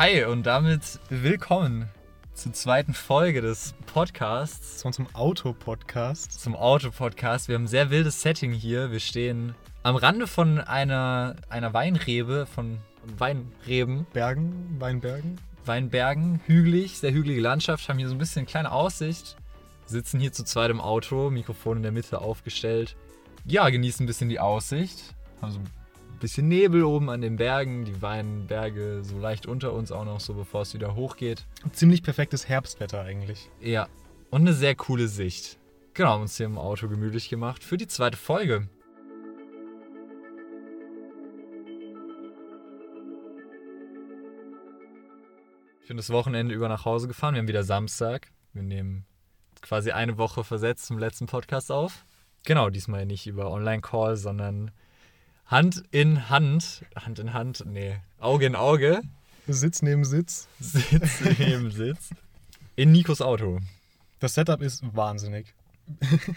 Hi und damit willkommen zur zweiten Folge des Podcasts. Zu unserem Auto-Podcast. Zum Auto-Podcast. Wir haben ein sehr wildes Setting hier. Wir stehen am Rande von einer, einer Weinrebe, von Weinreben. Bergen, Weinbergen. Weinbergen, hügelig, sehr hügelige Landschaft, haben hier so ein bisschen eine kleine Aussicht. Sitzen hier zu zweit im Auto, Mikrofon in der Mitte aufgestellt. Ja, genießen ein bisschen die Aussicht. Haben so ein bisschen Nebel oben an den Bergen, die Weinberge so leicht unter uns auch noch so, bevor es wieder hochgeht. Ziemlich perfektes Herbstwetter eigentlich. Ja, und eine sehr coole Sicht. Genau, haben uns hier im Auto gemütlich gemacht für die zweite Folge. Ich bin das Wochenende über nach Hause gefahren. Wir haben wieder Samstag. Wir nehmen quasi eine Woche versetzt zum letzten Podcast auf. Genau, diesmal nicht über Online-Call, sondern Hand in Hand. Hand in Hand, nee, Auge in Auge. Sitz neben Sitz. Sitz neben Sitz. In Nikos Auto. Das Setup ist wahnsinnig.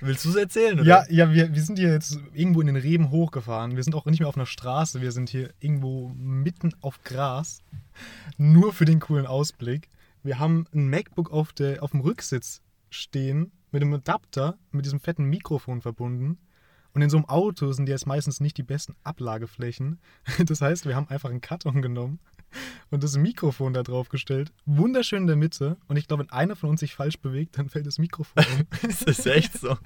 Willst du es erzählen? Oder? Ja, ja wir, wir sind hier jetzt irgendwo in den Reben hochgefahren. Wir sind auch nicht mehr auf einer Straße, wir sind hier irgendwo mitten auf Gras. Nur für den coolen Ausblick. Wir haben ein MacBook auf, der, auf dem Rücksitz stehen, mit einem Adapter, mit diesem fetten Mikrofon verbunden. Und in so einem Auto sind jetzt meistens nicht die besten Ablageflächen. Das heißt, wir haben einfach einen Karton genommen und das Mikrofon da drauf gestellt. Wunderschön in der Mitte. Und ich glaube, wenn einer von uns sich falsch bewegt, dann fällt das Mikrofon um. das ist echt so.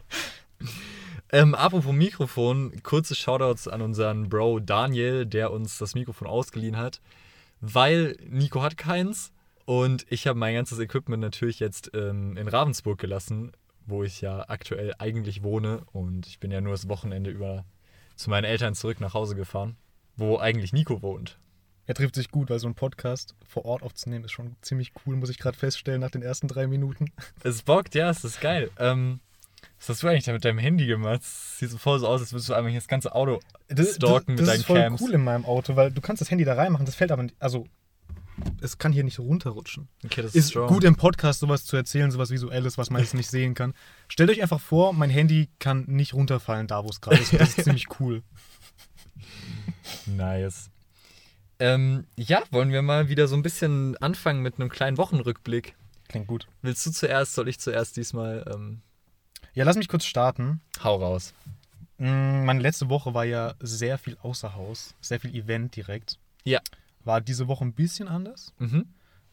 Ähm, apropos Mikrofon, kurze Shoutouts an unseren Bro Daniel, der uns das Mikrofon ausgeliehen hat, weil Nico hat keins und ich habe mein ganzes Equipment natürlich jetzt ähm, in Ravensburg gelassen, wo ich ja aktuell eigentlich wohne und ich bin ja nur das Wochenende über zu meinen Eltern zurück nach Hause gefahren, wo eigentlich Nico wohnt. Er trifft sich gut, weil so ein Podcast vor Ort aufzunehmen ist schon ziemlich cool, muss ich gerade feststellen nach den ersten drei Minuten. Es bockt, ja, es ist geil. Ähm, was hast du eigentlich da mit deinem Handy gemacht? Es sieht so voll so aus, als würdest du einfach das ganze Auto stalken das, das mit deinen ist voll Cams. cool in meinem Auto, weil du kannst das Handy da reinmachen, das fällt aber nicht, also es kann hier nicht runterrutschen. Okay, das Ist strong. gut im Podcast sowas zu erzählen, sowas Visuelles, was man jetzt nicht sehen kann. Stellt euch einfach vor, mein Handy kann nicht runterfallen, da wo es gerade ist. Das ist ziemlich cool. Nice. Ähm, ja, wollen wir mal wieder so ein bisschen anfangen mit einem kleinen Wochenrückblick. Klingt gut. Willst du zuerst, soll ich zuerst diesmal? Ähm, Ja, lass mich kurz starten. hau raus. Mm, Meine letzte Woche war ja sehr viel außer Haus, sehr viel Event direkt. Ja. War diese Woche ein bisschen anders. Mhm.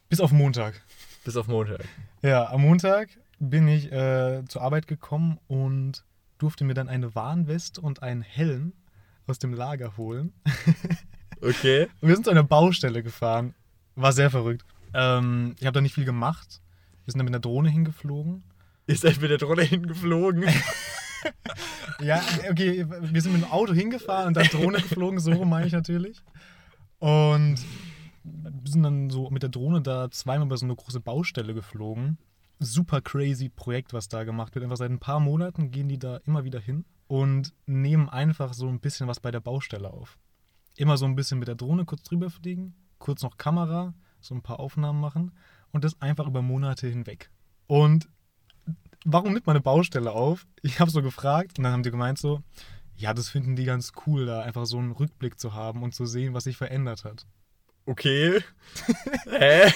Bis auf Montag. Bis auf Montag. Ja, am Montag bin ich äh, zur Arbeit gekommen und durfte mir dann eine Warnweste und einen Helm aus dem Lager holen. Okay. Und wir sind zu einer Baustelle gefahren. War sehr verrückt. Ähm, ich habe da nicht viel gemacht. Wir sind da mit einer Drohne hingeflogen. Ihr seid mit der Drohne hingeflogen. Ja, okay, wir sind mit dem Auto hingefahren und dann Drohne geflogen, so meine ich natürlich. Und wir sind dann so mit der Drohne da zweimal über so eine große Baustelle geflogen. Super crazy Projekt, was da gemacht wird. Einfach seit ein paar Monaten gehen die da immer wieder hin und nehmen einfach so ein bisschen was bei der Baustelle auf. Immer so ein bisschen mit der Drohne kurz drüber fliegen, kurz noch Kamera, so ein paar Aufnahmen machen und das einfach über Monate hinweg. Und warum nimmt man eine Baustelle auf? Ich habe so gefragt und dann haben die gemeint so, ja, das finden die ganz cool, da einfach so einen Rückblick zu haben und zu sehen, was sich verändert hat. Okay. Hä?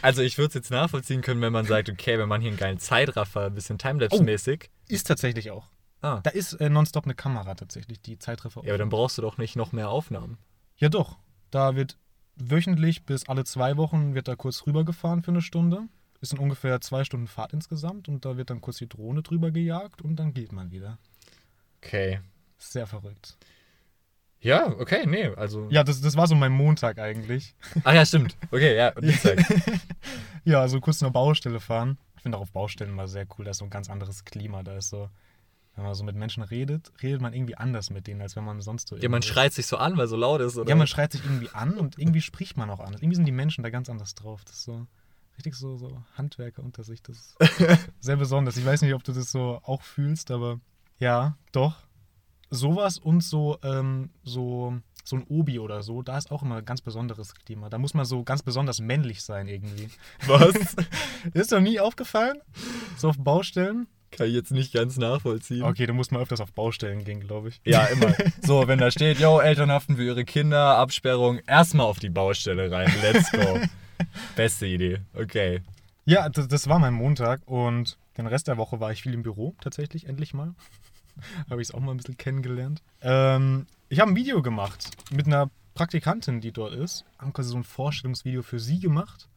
Also ich würde es jetzt nachvollziehen können, wenn man sagt, okay, wenn man hier einen geilen Zeitraffer, ein bisschen Timelapse-mäßig. Ist tatsächlich auch. Ah. Da ist äh, nonstop eine Kamera tatsächlich, die Zeitreffer. Ja, aber dann brauchst du doch nicht noch mehr Aufnahmen. ja doch, da wird wöchentlich bis alle zwei Wochen wird da kurz rübergefahren für eine Stunde. Ist dann ungefähr zwei Stunden Fahrt insgesamt und da wird dann kurz die Drohne drüber gejagt und dann geht man wieder. Okay. Sehr verrückt. Ja, okay, nee, also. Ja, das, das war so mein Montag eigentlich. Ach ja, stimmt. Okay, ja, und Dienstag. Ja, so kurz zur Baustelle fahren. Ich finde auch auf Baustellen mal sehr cool, da ist so ein ganz anderes Klima. Da ist so, wenn man so mit Menschen redet, redet man irgendwie anders mit denen, als wenn man sonst so. Ja, man schreit sich so an, weil so laut ist, oder? Ja, man schreit sich irgendwie an und irgendwie spricht man auch anders. Irgendwie sind die Menschen da ganz anders drauf. Das ist so richtig so, so Handwerker unter sich. Das ist sehr besonders. Ich weiß nicht, ob du das so auch fühlst, aber ja, doch. Sowas und so, ähm, so, so ein Obi oder so, da ist auch immer ein ganz besonderes Klima. Da muss man so ganz besonders männlich sein irgendwie. Was? Ist doch nie aufgefallen? So auf Baustellen? Kann ich jetzt nicht ganz nachvollziehen. Okay, du musst mal öfters auf Baustellen gehen, glaube ich. Ja, immer. So, wenn da steht, yo, Eltern haften für ihre Kinder, Absperrung, erstmal auf die Baustelle rein. Let's go. Beste Idee. Okay. Ja, das, das war mein Montag und den Rest der Woche war ich viel im Büro, tatsächlich, endlich mal. habe ich es auch mal ein bisschen kennengelernt. Ähm, ich habe ein Video gemacht mit einer Praktikantin, die dort ist. Haben quasi so ein Vorstellungsvideo für sie gemacht,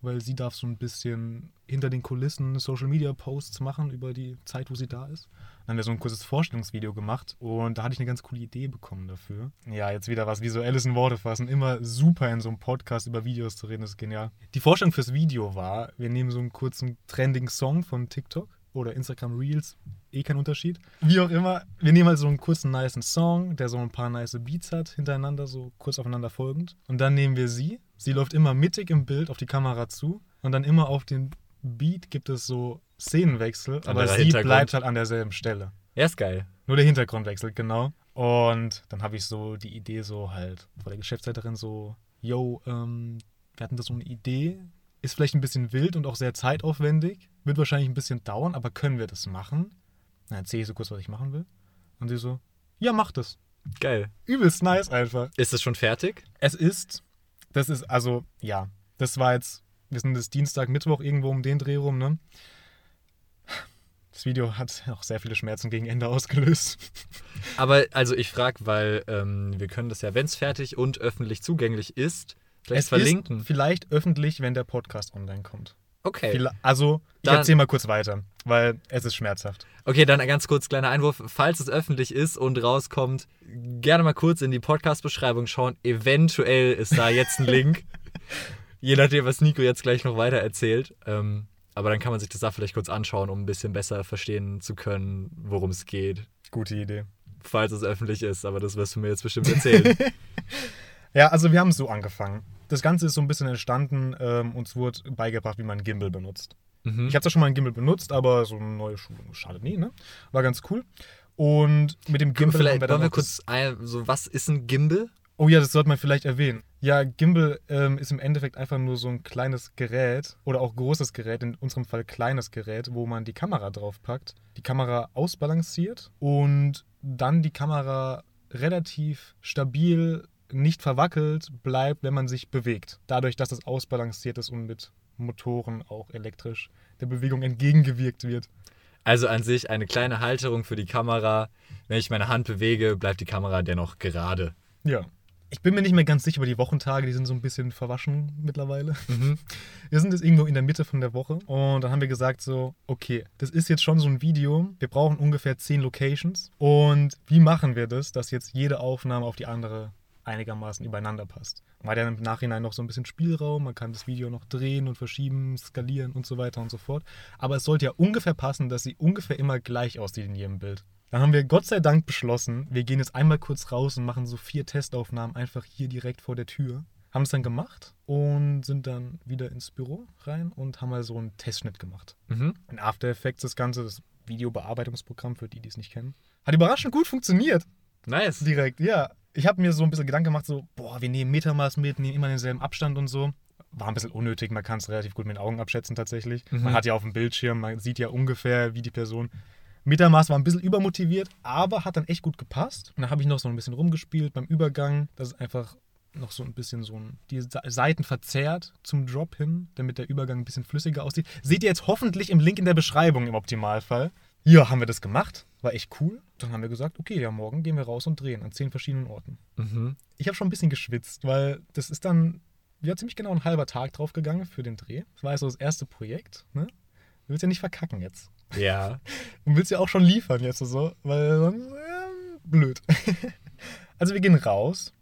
weil sie darf so ein bisschen hinter den Kulissen Social Media Posts machen über die Zeit, wo sie da ist. Dann haben wir so ein kurzes Vorstellungsvideo gemacht und da hatte ich eine ganz coole Idee bekommen dafür. Ja, jetzt wieder was Visuelles in Worte fassen. Immer super in so einem Podcast über Videos zu reden, das ist genial. Die Vorstellung fürs Video war, wir nehmen so einen kurzen trending Song von TikTok oder Instagram Reels, eh kein Unterschied. Wie auch immer, wir nehmen halt so einen kurzen, nice Song, der so ein paar nice Beats hat, hintereinander, so kurz aufeinander folgend. Und dann nehmen wir sie. Sie läuft immer mittig im Bild auf die Kamera zu. Und dann immer auf den Beat gibt es so Szenenwechsel, aber sie bleibt halt an derselben Stelle. Ja, ist geil. Nur der Hintergrund wechselt, genau. Und dann habe ich so die Idee so halt vor der Geschäftsleiterin so, yo, ähm, wir hatten da so eine Idee, ist vielleicht ein bisschen wild und auch sehr zeitaufwendig, wird wahrscheinlich ein bisschen dauern, aber können wir das machen? Dann erzähle ich so kurz, was ich machen will. Und sie so, ja, mach das. Geil. Übelst nice einfach. Ist es schon fertig? Es ist, das ist, also, ja, das war jetzt, wir sind das Dienstag, Mittwoch irgendwo um den Dreh rum, ne? Das Video hat auch sehr viele Schmerzen gegen Ende ausgelöst. Aber also ich frage, weil ähm, wir können das ja, wenn es fertig und öffentlich zugänglich ist, vielleicht es verlinken. Ist vielleicht öffentlich, wenn der Podcast online kommt. Okay. Vielleicht- Also, ich erzähle mal kurz weiter, weil es ist schmerzhaft. Okay, dann ein ganz kurz kleiner Einwurf. Falls es öffentlich ist und rauskommt, gerne mal kurz in die Podcast-Beschreibung schauen. Eventuell ist da jetzt ein Link. Je nachdem, was Nico jetzt gleich noch weiter erzählt. Ähm, aber dann kann man sich das da vielleicht kurz anschauen, um ein bisschen besser verstehen zu können, worum es geht. Gute Idee. Falls es öffentlich ist, aber das wirst du mir jetzt bestimmt erzählen. Ja, also wir haben so angefangen. Das Ganze ist so ein bisschen entstanden, ähm, uns wurde beigebracht, wie man Gimbal benutzt. mhm. Ich habe zwar schon mal einen Gimbal benutzt, aber so eine neue Schulung schadet nie, ne? War ganz cool. Und mit dem Gimbal Vielleicht haben wir dann wollen wir kurz, ein, so was ist ein Gimbal? Oh ja, das sollte man vielleicht erwähnen. Ja, Gimbal ähm, ist im Endeffekt einfach nur so ein kleines Gerät oder auch großes Gerät, in unserem Fall kleines Gerät, wo man die Kamera draufpackt, die Kamera ausbalanciert und dann die Kamera relativ stabil, nicht verwackelt bleibt, wenn man sich bewegt. Dadurch, dass es ausbalanciert ist und mit Motoren auch elektrisch der Bewegung entgegengewirkt wird. Also an sich eine kleine Halterung für die Kamera. Wenn ich meine Hand bewege, bleibt die Kamera dennoch gerade. Ja. Ich bin mir nicht mehr ganz sicher über die Wochentage, die sind so ein bisschen verwaschen mittlerweile. Mhm. Wir sind jetzt irgendwo in der Mitte von der Woche und dann haben wir gesagt so, okay, das ist jetzt schon so ein Video, wir brauchen ungefähr 10 Locations und wie machen wir das, dass jetzt jede Aufnahme auf die andere einigermaßen übereinander passt. Man hat ja im Nachhinein noch so ein bisschen Spielraum, man kann das Video noch drehen und verschieben, skalieren und so weiter und so fort. Aber es sollte ja ungefähr passen, dass sie ungefähr immer gleich aussieht in jedem Bild. Dann haben wir Gott sei Dank beschlossen, wir gehen jetzt einmal kurz raus und machen so vier Testaufnahmen einfach hier direkt vor der Tür. Haben es dann gemacht und sind dann wieder ins Büro rein und haben mal so einen Testschnitt gemacht. Mhm. In After Effects das Ganze, das Videobearbeitungsprogramm für die, die es nicht kennen. Hat überraschend gut funktioniert. Nice. Direkt, ja. Ich habe mir so ein bisschen Gedanken gemacht, so, boah, wir nehmen Metermaß mit, nehmen immer denselben Abstand und so. War ein bisschen unnötig, man kann es relativ gut mit den Augen abschätzen tatsächlich. Mhm. Man hat ja auf dem Bildschirm, man sieht ja ungefähr, wie die Person. Metermaß war ein bisschen übermotiviert, aber hat dann echt gut gepasst. Und dann habe ich noch so ein bisschen rumgespielt beim Übergang, dass es einfach noch so ein bisschen so ein, die Seiten verzerrt zum Drop hin, damit der Übergang ein bisschen flüssiger aussieht. Seht ihr jetzt hoffentlich im Link in der Beschreibung im Optimalfall. Ja, haben wir das gemacht. War echt cool. Dann haben wir gesagt, okay, ja, morgen gehen wir raus und drehen an zehn verschiedenen Orten. Mhm. Ich habe schon ein bisschen geschwitzt, weil das ist dann ja ziemlich genau ein halber Tag drauf gegangen für den Dreh. Das war also das erste Projekt. Ne? Du willst ja nicht verkacken jetzt. Ja. Und willst ja auch schon liefern jetzt so, weil sonst ähm, blöd. also wir gehen raus.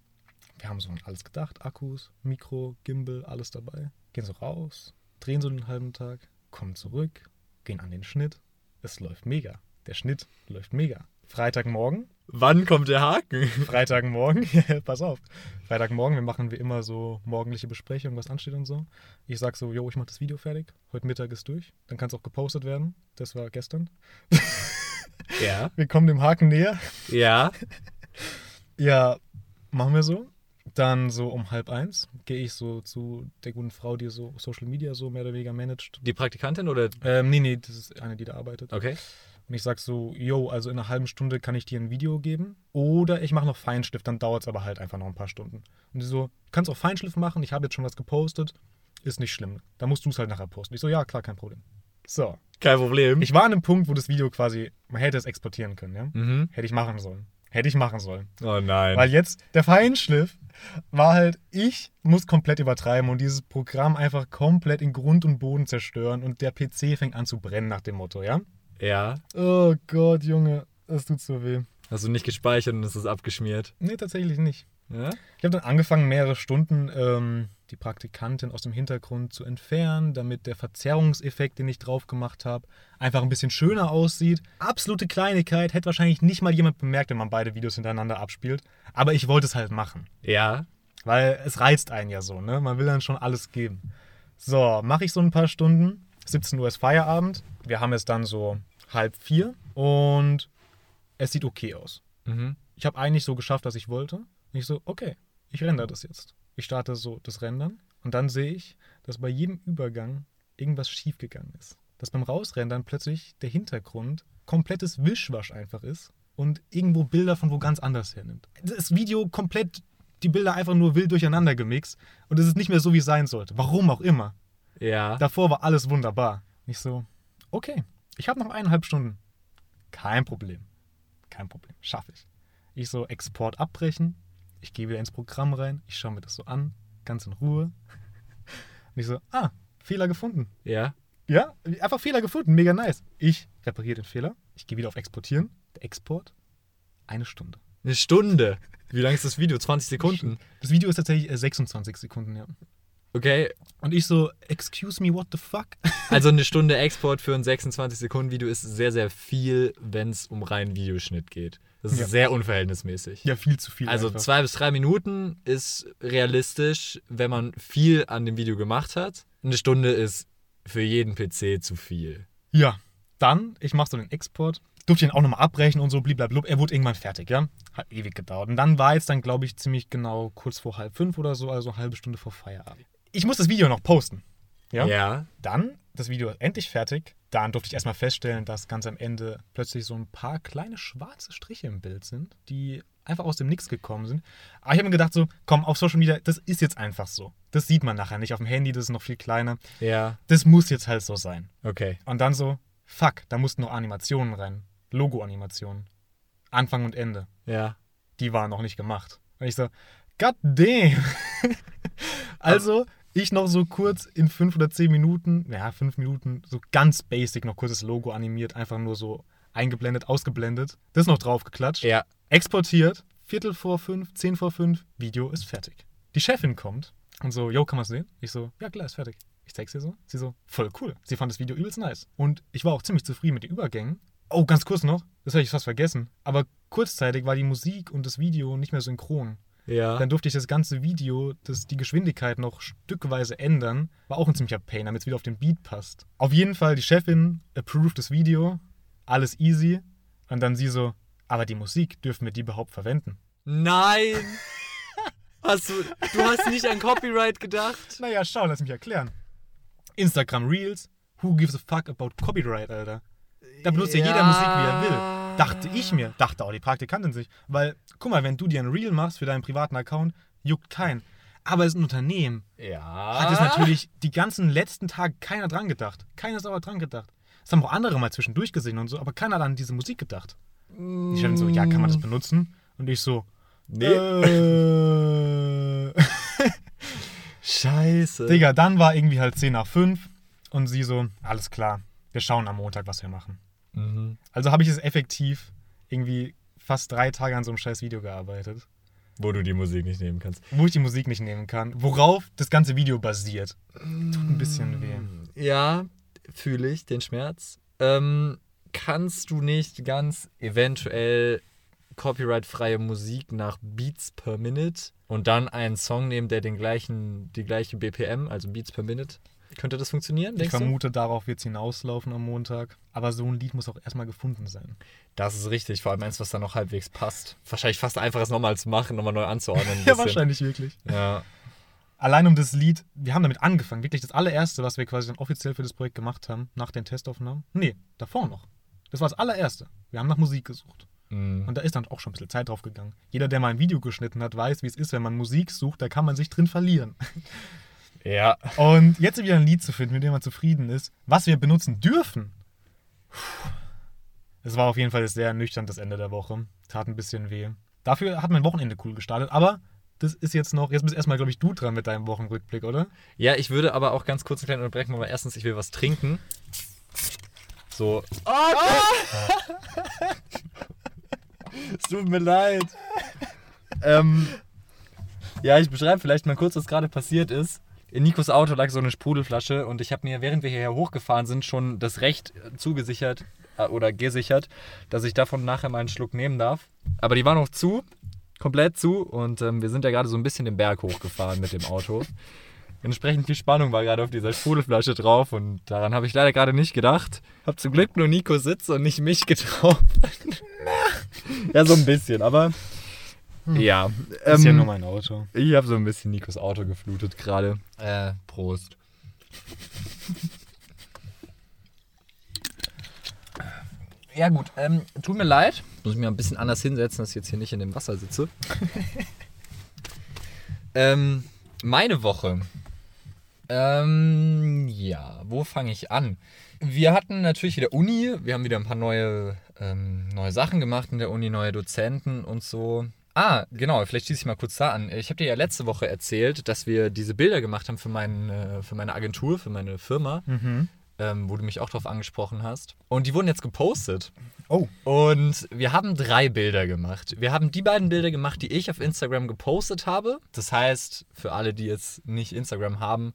Wir haben so an alles gedacht, Akkus, Mikro, Gimbal, alles dabei. Gehen so raus, drehen so einen halben Tag, kommen zurück, gehen an den Schnitt. Es läuft mega. Der Schnitt läuft mega. Freitagmorgen, Wann kommt der Haken? Freitagmorgen, pass auf. Freitagmorgen, wir machen wie immer so morgendliche Besprechungen, was ansteht und so. Ich sag so, jo, ich mach das Video fertig. Heute Mittag ist durch. Dann kann es auch gepostet werden. Das war gestern. Ja. Wir kommen dem Haken näher. Ja. Ja, machen wir so. Dann so um halb eins gehe ich so zu der guten Frau, die so Social Media so mehr oder weniger managt. Die Praktikantin oder? Ähm, nee, nee, das ist eine, die da arbeitet. Okay. Und ich sag so, yo, also in einer halben Stunde kann ich dir ein Video geben. Oder ich mache noch Feinschliff, dann dauert es aber halt einfach noch ein paar Stunden. Und die so, du kannst auch Feinschliff machen, ich habe jetzt schon was gepostet. Ist nicht schlimm. Da musst du es halt nachher posten. Ich so, ja, klar, kein Problem. So. Kein Problem. Ich war an einem Punkt, wo das Video quasi, man hätte es exportieren können, ja? mhm. Hätte ich machen sollen. Hätte ich machen sollen. Oh nein. Weil jetzt, der Feinschliff war halt, ich muss komplett übertreiben und dieses Programm einfach komplett in Grund und Boden zerstören und der PC fängt an zu brennen nach dem Motto, ja? Ja. Oh Gott, Junge, das tut so weh. Hast du nicht gespeichert und es ist abgeschmiert. Nee, tatsächlich nicht. Ja? Ich habe dann angefangen, mehrere Stunden ähm, die Praktikantin aus dem Hintergrund zu entfernen, damit der Verzerrungseffekt, den ich drauf gemacht habe, einfach ein bisschen schöner aussieht. Absolute Kleinigkeit, hätte wahrscheinlich nicht mal jemand bemerkt, wenn man beide Videos hintereinander abspielt. Aber ich wollte es halt machen. Ja. Weil es reizt einen ja so, ne? Man will dann schon alles geben. So, mache ich so ein paar Stunden. 17 Uhr ist Feierabend. Wir haben es dann so halb vier und es sieht okay aus. Mhm. Ich habe eigentlich so geschafft, was ich wollte. Und ich so, okay, ich rendere das jetzt. Ich starte so das Rendern und dann sehe ich, dass bei jedem Übergang irgendwas schiefgegangen ist. Dass beim Rausrendern plötzlich der Hintergrund komplettes Wischwasch einfach ist und irgendwo Bilder von wo ganz anders hernimmt. Das Video komplett, die Bilder einfach nur wild durcheinander gemixt und es ist nicht mehr so, wie es sein sollte. Warum auch immer. Ja. Davor war alles wunderbar. Ich so, okay, ich habe noch eineinhalb Stunden. Kein Problem. Kein Problem, schaffe ich. Ich so, Export abbrechen. Ich gehe wieder ins Programm rein. Ich schaue mir das so an, ganz in Ruhe. Und ich so, ah, Fehler gefunden. Ja. Ja, einfach Fehler gefunden, mega nice. Ich repariere den Fehler. Ich gehe wieder auf Exportieren. Der Export, eine Stunde. Eine Stunde. Wie lang ist das Video? 20 Sekunden. Das Video ist tatsächlich äh, 26 Sekunden, ja. Okay. Und ich so, excuse me, what the fuck? Also eine Stunde Export für ein 26-Sekunden-Video ist sehr, sehr viel, wenn es um reinen Videoschnitt geht. Das ist Ja. sehr unverhältnismäßig. Ja, viel zu viel. Also einfach. zwei bis drei Minuten ist realistisch, wenn man viel an dem Video gemacht hat. Eine Stunde ist für jeden PC zu viel. Ja, dann, ich mache so den Export. Durfte ihn auch nochmal abbrechen und so, blablabla. Er wurde irgendwann fertig, ja. Hat ewig gedauert. Und dann war jetzt dann, glaube ich, ziemlich genau kurz vor halb fünf oder so, also eine halbe Stunde vor Feierabend. Ich muss das Video noch posten. Ja. Ja. Dann, das Video endlich fertig. Dann durfte ich erstmal feststellen, dass ganz am Ende plötzlich so ein paar kleine schwarze Striche im Bild sind, die einfach aus dem Nix gekommen sind. Aber ich habe mir gedacht, so, komm, auf Social Media, das ist jetzt einfach so. Das sieht man nachher nicht. Auf dem Handy, das ist noch viel kleiner. Ja. Das muss jetzt halt so sein. Okay. Und dann so, fuck, da mussten noch Animationen rein. Logo-Animationen. Anfang und Ende. Ja. Die waren noch nicht gemacht. Und ich so, god damn. also, ich noch so kurz in fünf oder zehn Minuten, ja, fünf Minuten, so ganz basic noch kurzes Logo animiert, einfach nur so eingeblendet, ausgeblendet. Das noch draufgeklatscht. Ja. Exportiert, Viertel vor fünf, zehn vor fünf, Video ist fertig. Die Chefin kommt und so, yo, kann man es sehen? Ich so, ja klar, ist fertig. Ich zeig's ihr so. Sie so, voll cool. Sie fand das Video übelst nice. Und ich war auch ziemlich zufrieden mit den Übergängen. Oh, ganz kurz noch, das habe ich fast vergessen. Aber kurzzeitig war die Musik und das Video nicht mehr synchron. Ja. Dann durfte ich das ganze Video, das, die Geschwindigkeit noch stückweise ändern. War auch ein ziemlicher Pain, damit es wieder auf den Beat passt. Auf jeden Fall, die Chefin approved das Video. Alles easy. Und dann sie so, aber die Musik, dürfen wir die überhaupt verwenden? Nein! Hast du, du hast nicht an Copyright gedacht? Naja, schau, lass mich erklären. Instagram Reels, who gives a fuck about Copyright, Alter? Da benutzt ja, jeder Musik, wie er will. Dachte ich mir, dachte auch die Praktikantin sich. Weil, guck mal, wenn du dir ein Reel machst für deinen privaten Account, juckt keinen. Aber es ist ein Unternehmen. Ja. Hat es natürlich die ganzen letzten Tage keiner dran gedacht. Keiner ist aber dran gedacht. Das haben auch andere mal zwischendurch gesehen und so, aber keiner hat an diese Musik gedacht. Die Chefin so, ja, kann man das benutzen? Und ich so, Nee. äh. Scheiße. Digga, dann war irgendwie halt 10 nach 5 und sie so, alles klar, wir schauen am Montag, was wir machen. Mhm. Also habe ich es effektiv irgendwie fast drei Tage an so einem scheiß Video gearbeitet, Wo du die Musik nicht nehmen kannst. wo ich die Musik nicht nehmen kann, worauf das ganze Video basiert. Tut ein bisschen weh. Ja, fühle ich den Schmerz. Ähm, kannst du nicht ganz eventuell copyrightfreie Musik nach Beats per Minute und dann einen Song nehmen, der den gleichen, die gleiche BPM, also Beats per Minute, Könnte das funktionieren, Ich denkst du? vermute, darauf wird es hinauslaufen am Montag. Aber so ein Lied muss auch erstmal gefunden sein. Das ist richtig, vor allem eins, was dann noch halbwegs passt. Wahrscheinlich fast einfach, es nochmal zu machen, nochmal neu anzuordnen. Ja, wahrscheinlich wirklich. Ja. Allein um das Lied, wir haben damit angefangen. Wirklich das allererste, was wir quasi dann offiziell für das Projekt gemacht haben, nach den Testaufnahmen. Nee, davor noch. Das war das allererste. Wir haben nach Musik gesucht. Mhm. Und da ist dann auch schon ein bisschen Zeit drauf gegangen. Jeder, der mal ein Video geschnitten hat, weiß, wie es ist, wenn man Musik sucht, da kann man sich drin verlieren. Ja. Und jetzt wieder ein Lied zu finden, mit dem man zufrieden ist, was wir benutzen dürfen. Es war auf jeden Fall sehr nüchtern das Ende der Woche. Tat ein bisschen weh. Dafür hat mein Wochenende cool gestartet, aber das ist jetzt noch, jetzt bist erstmal, glaube ich, du dran mit deinem Wochenrückblick, oder? Ja, ich würde aber auch ganz kurz einen kleinen unterbrechen, aber erstens, ich will was trinken. So. es tut mir leid. ähm, ja, ich beschreibe vielleicht mal kurz, was gerade passiert ist. In Nikos Auto lag so eine Sprudelflasche und ich habe mir, während wir hierher hochgefahren sind, schon das Recht zugesichert äh, oder gesichert, dass ich davon nachher mal einen Schluck nehmen darf. Aber die war noch zu, komplett zu und ähm, wir sind ja gerade so ein bisschen den Berg hochgefahren mit dem Auto. Entsprechend viel Spannung war gerade auf dieser Sprudelflasche drauf und daran habe ich leider gerade nicht gedacht. Hab zum Glück nur Nico Sitz und nicht mich getroffen. ja, so ein bisschen, aber ja. ist ja ähm, nur mein Auto. ich habe so ein bisschen Nikos Auto geflutet gerade. Äh, Prost. Ja gut, ähm, tut mir leid. Muss ich mir ein bisschen anders hinsetzen, dass ich jetzt hier nicht in dem Wasser sitze. ähm, meine Woche. Ähm, ja, wo fange ich an? Wir hatten natürlich wieder Uni, wir haben wieder ein paar neue, ähm, neue Sachen gemacht in der Uni, neue Dozenten und so. Ah, genau, vielleicht schließe ich mal kurz da an. Ich habe dir ja letzte Woche erzählt, dass wir diese Bilder gemacht haben für, mein, äh, für meine Agentur, für meine Firma, Mhm. ähm, wo du mich auch drauf angesprochen hast. Und die wurden jetzt gepostet. Oh, Und wir haben drei Bilder gemacht. Wir haben die beiden Bilder gemacht, die ich auf Instagram gepostet habe. Das heißt, für alle, die jetzt nicht Instagram haben,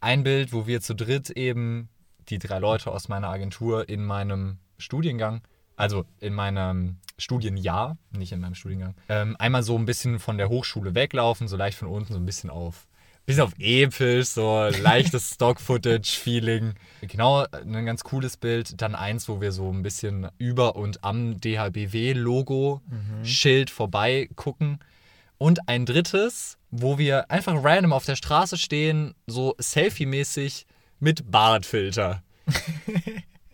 ein Bild, wo wir zu dritt eben die drei Leute aus meiner Agentur in meinem Studiengang, also in meinem Studienjahr, nicht in meinem Studiengang, ähm, einmal so ein bisschen von der Hochschule weglaufen, so leicht von unten, so ein bisschen auf bisschen auf episch, so leichtes Stock-Footage-Feeling. Genau, ein ganz cooles Bild. Dann eins, wo wir so ein bisschen über und am DHBW-Logo-Schild vorbei gucken. Und ein drittes, wo wir einfach random auf der Straße stehen, so Selfie-mäßig mit Bartfilter.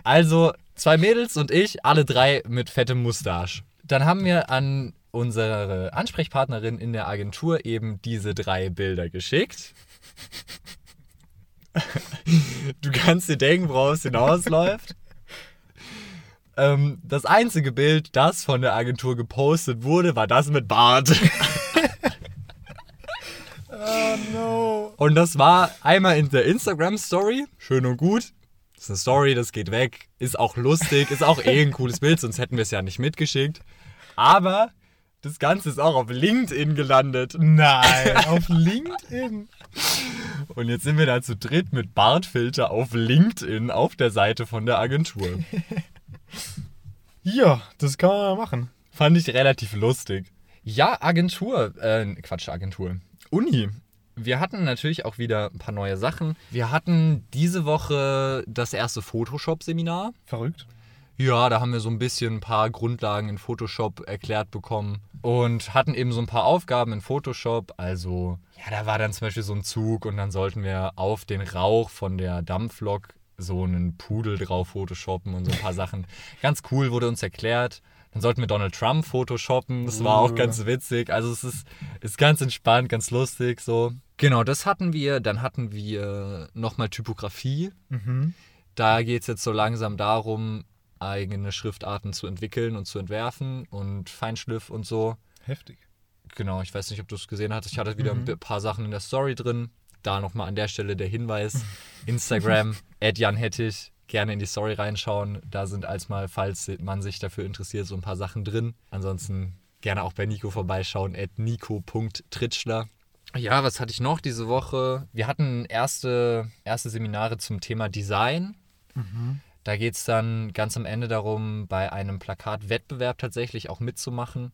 also zwei Mädels und ich, alle drei mit fettem Mustache. Dann haben wir an unsere Ansprechpartnerin in der Agentur eben diese drei Bilder geschickt. Du kannst dir denken, worauf es hinausläuft. Ähm, das einzige Bild, das von der Agentur gepostet wurde, war das mit Bart. oh no. Und das war einmal in der Instagram-Story. Schön und gut. Das ist eine Story, das geht weg. Ist auch lustig, ist auch eh ein cooles Bild, sonst hätten wir es ja nicht mitgeschickt. Aber das Ganze ist auch auf LinkedIn gelandet. Nein, auf LinkedIn. Und jetzt sind wir da zu dritt mit Bartfilter auf LinkedIn auf der Seite von der Agentur. Ja, das kann man machen. Fand ich relativ lustig. Ja, Agentur. Äh, Quatsch, Agentur. Uni. Wir hatten natürlich auch wieder ein paar neue Sachen. Wir hatten diese Woche das erste Photoshop-Seminar. Verrückt. Ja, da haben wir so ein bisschen ein paar Grundlagen in Photoshop erklärt bekommen und hatten eben so ein paar Aufgaben in Photoshop. Also, ja, da war dann zum Beispiel so ein Zug und dann sollten wir auf den Rauch von der Dampflok so einen Pudel drauf photoshoppen und so ein paar Sachen. Ganz cool wurde uns erklärt. Dann sollten wir Donald Trump photoshoppen. Das war auch ganz witzig. Also es ist, ist ganz entspannt, ganz lustig so. Genau, das hatten wir. Dann hatten wir nochmal Typografie. Mhm. Da geht es jetzt so langsam darum, eigene Schriftarten zu entwickeln und zu entwerfen und Feinschliff und so. Heftig. Genau, ich weiß nicht, ob du es gesehen hattest. Ich hatte wieder Mhm. ein paar Sachen in der Story drin. Da nochmal an der Stelle der Hinweis. Instagram, Jan Hettich, gerne in die Story reinschauen. Da sind als mal, falls man sich dafür interessiert, so ein paar Sachen drin. Ansonsten gerne auch bei Nico vorbeischauen, at nico.tritschler. Ja, was hatte ich noch diese Woche? Wir hatten erste, erste Seminare zum Thema Design. Da geht es dann ganz am Ende darum, bei einem Plakatwettbewerb tatsächlich auch mitzumachen.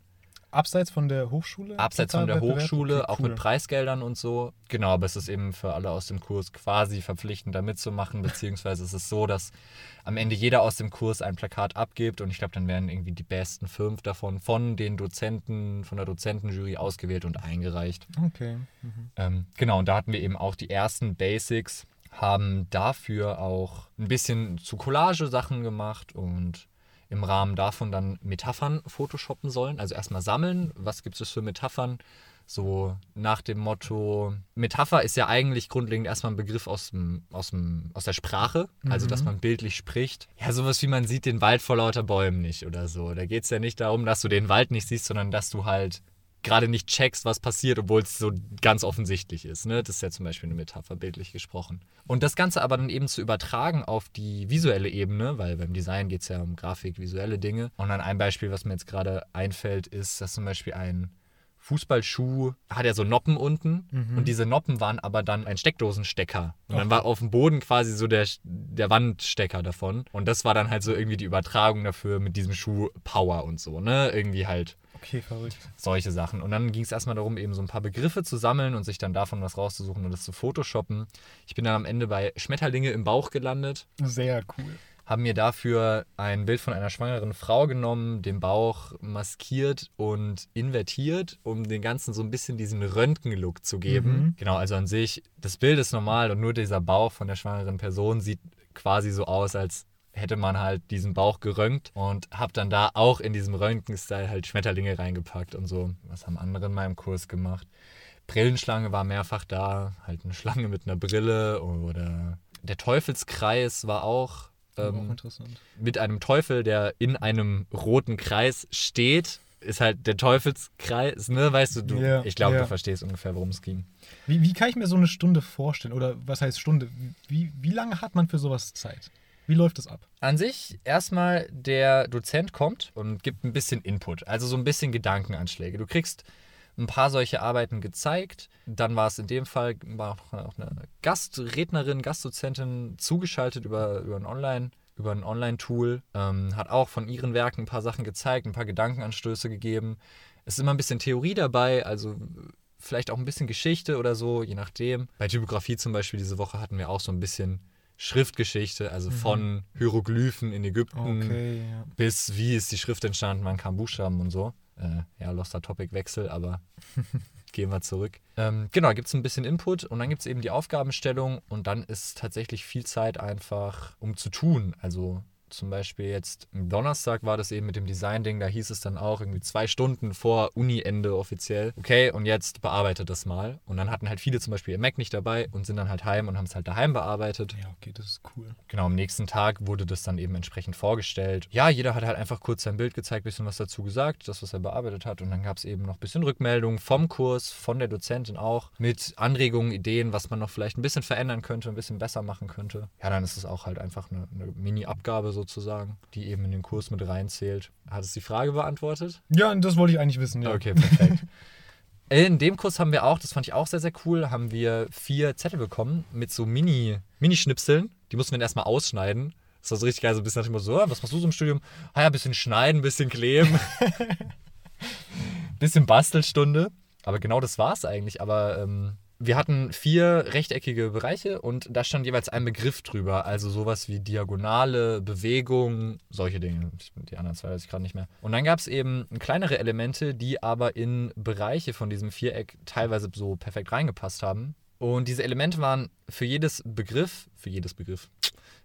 Abseits von der Hochschule? Abseits von der? Hochschule, Okay, auch cool. mit Preisgeldern und so. Genau, aber es ist eben für alle aus dem Kurs quasi verpflichtend, da mitzumachen, beziehungsweise es ist so, dass am Ende jeder aus dem Kurs ein Plakat abgibt und ich glaube, dann werden irgendwie die besten fünf davon von den Dozenten, von der Dozentenjury ausgewählt und eingereicht. Okay. Mhm. Ähm, genau, und da hatten wir eben auch die ersten Basics, haben dafür auch ein bisschen zu Collage-Sachen gemacht und im Rahmen davon dann Metaphern photoshoppen sollen. Also erstmal sammeln, was gibt es für Metaphern? So nach dem Motto, Metapher ist ja eigentlich grundlegend erstmal ein Begriff aus, dem, aus, dem, aus der Sprache, also dass man bildlich spricht. Ja, sowas wie man sieht den Wald vor lauter Bäumen nicht oder so. Da geht es ja nicht darum, dass du den Wald nicht siehst, sondern dass du halt gerade nicht checkst, was passiert, obwohl es so ganz offensichtlich ist. Ne? Das ist ja zum Beispiel eine Metapher, bildlich gesprochen. Und das Ganze aber dann eben zu übertragen auf die visuelle Ebene, weil beim Design geht es ja um Grafik, visuelle Dinge. Und dann ein Beispiel, was mir jetzt gerade einfällt, ist, dass zum Beispiel ein Fußballschuh hat ja so Noppen unten und diese Noppen waren aber dann ein Steckdosenstecker. Und dann war auf dem Boden quasi so der, der Wandstecker davon. Und das war dann halt so irgendwie die Übertragung dafür mit diesem Schuh Power und so, ne? Irgendwie halt Okay, verrückt. solche Sachen. Und dann ging es erstmal darum, eben so ein paar Begriffe zu sammeln und sich dann davon was rauszusuchen und das zu photoshoppen. Ich bin dann am Ende bei Schmetterlinge im Bauch gelandet, Sehr cool. habe mir dafür ein Bild von einer schwangeren Frau genommen, den Bauch maskiert und invertiert, um den Ganzen so ein bisschen diesen Röntgen-Look zu geben. Mhm. Genau, also an sich, das Bild ist normal und nur dieser Bauch von der schwangeren Person sieht quasi so aus, als hätte man halt diesen Bauch geröntgt und habe dann da auch in diesem Röntgen-Style halt Schmetterlinge reingepackt und so. Was haben andere in meinem Kurs gemacht? Brillenschlange war mehrfach da, halt eine Schlange mit einer Brille oder der Teufelskreis war auch auch ähm, interessant. mit einem Teufel, der in einem roten Kreis steht. Ist halt der Teufelskreis, ne? Weißt du, du Ja, ich glaube, ja. du verstehst ungefähr, worum es ging. Wie, wie kann ich mir so eine Stunde vorstellen? Oder was heißt Stunde? Wie, wie lange hat man für sowas Zeit? Wie läuft das ab? An sich erstmal der Dozent kommt und gibt ein bisschen Input, also so ein bisschen Gedankenanschläge. Du kriegst ein paar solche Arbeiten gezeigt. Dann war es in dem Fall war auch eine Gastrednerin, Gastdozentin zugeschaltet über, über ein Online über ein Online-Tool, ähm, hat auch von ihren Werken ein paar Sachen gezeigt, ein paar Gedankenanstöße gegeben. Es ist immer ein bisschen Theorie dabei, also vielleicht auch ein bisschen Geschichte oder so, je nachdem. Bei Typografie zum Beispiel diese Woche hatten wir auch so ein bisschen Schriftgeschichte, also von Hieroglyphen in Ägypten Okay, ja. bis wie ist die Schrift entstanden, wann kamen Buchstaben und so. Äh, ja, loster Topic-Wechsel, aber gehen wir zurück. Ähm, genau, gibt es ein bisschen Input und dann gibt es eben die Aufgabenstellung und dann ist tatsächlich viel Zeit einfach, um zu tun. Also zum Beispiel jetzt am Donnerstag war das eben mit dem Design-Ding, da hieß es dann auch irgendwie zwei Stunden vor Uni-Ende offiziell. Okay, und jetzt bearbeitet das mal. Und dann hatten halt viele zum Beispiel ihr Mac nicht dabei und sind dann halt heim und haben es halt daheim bearbeitet. Ja, okay, das ist cool. Genau, am nächsten Tag wurde das dann eben entsprechend vorgestellt. Ja, jeder hat halt einfach kurz sein Bild gezeigt, bisschen was dazu gesagt, das, was er bearbeitet hat. Und dann gab es eben noch ein bisschen Rückmeldungen vom Kurs, von der Dozentin auch, mit Anregungen, Ideen, was man noch vielleicht ein bisschen verändern könnte, ein bisschen besser machen könnte. Ja, dann ist es auch halt einfach eine, eine Mini-Abgabe sozusagen, die eben in den Kurs mit reinzählt. Hat es die Frage beantwortet? Ja, das wollte ich eigentlich wissen, ja. Okay, perfekt. In dem Kurs haben wir auch, das fand ich auch sehr, sehr cool, haben wir vier Zettel bekommen mit so Mini, Mini-Schnipseln. Die mussten wir dann erstmal ausschneiden. Das war so richtig geil, so ein bisschen nach dem so, ah, was machst du so im Studium? Ah ja, ein bisschen schneiden, ein bisschen kleben. bisschen Bastelstunde. Aber genau das war es eigentlich. Aber ähm, wir hatten vier rechteckige Bereiche und da stand jeweils ein Begriff drüber. Also sowas wie Diagonale, Bewegung, solche Dinge. Die anderen zwei weiß ich gerade nicht mehr. Und dann gab es eben kleinere Elemente, die aber in Bereiche von diesem Viereck teilweise so perfekt reingepasst haben. Und diese Elemente waren für jedes Begriff, für jedes Begriff,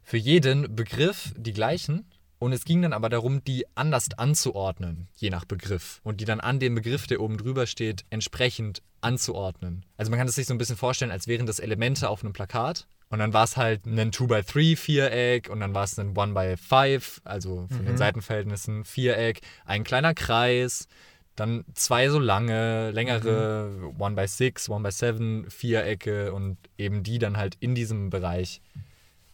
für jeden Begriff die gleichen. Und es ging dann aber darum, die anders anzuordnen, je nach Begriff. Und die dann an dem Begriff, der oben drüber steht, entsprechend anzuordnen. Also man kann es sich so ein bisschen vorstellen, als wären das Elemente auf einem Plakat. Und dann war es halt ein 2x3 Viereck und dann war es ein 1x5, also von den Seitenverhältnissen Viereck, ein kleiner Kreis, dann zwei so lange, längere 1x6, 1x7 Vierecke und eben die dann halt in diesem Bereich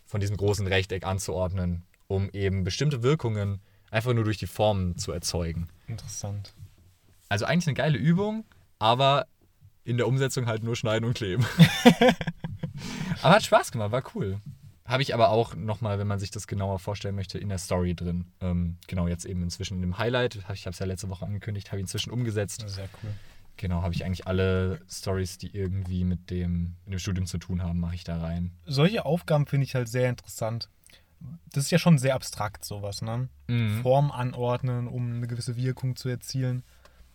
von diesem großen Rechteck anzuordnen, um eben bestimmte Wirkungen einfach nur durch die Formen zu erzeugen. Interessant. Also eigentlich eine geile Übung, aber in der Umsetzung halt nur schneiden und kleben. aber hat Spaß gemacht, war cool. Habe ich aber auch nochmal, wenn man sich das genauer vorstellen möchte, in der Story drin. Ähm, genau, jetzt eben inzwischen in dem Highlight. Ich habe es ja letzte Woche angekündigt, habe ich inzwischen umgesetzt. Sehr cool. Genau, habe ich eigentlich alle Stories, die irgendwie mit dem, mit dem Studium zu tun haben, mache ich da rein. Solche Aufgaben finde ich halt sehr interessant. Das ist ja schon sehr abstrakt, sowas, ne? Mhm. Form anordnen, um eine gewisse Wirkung zu erzielen.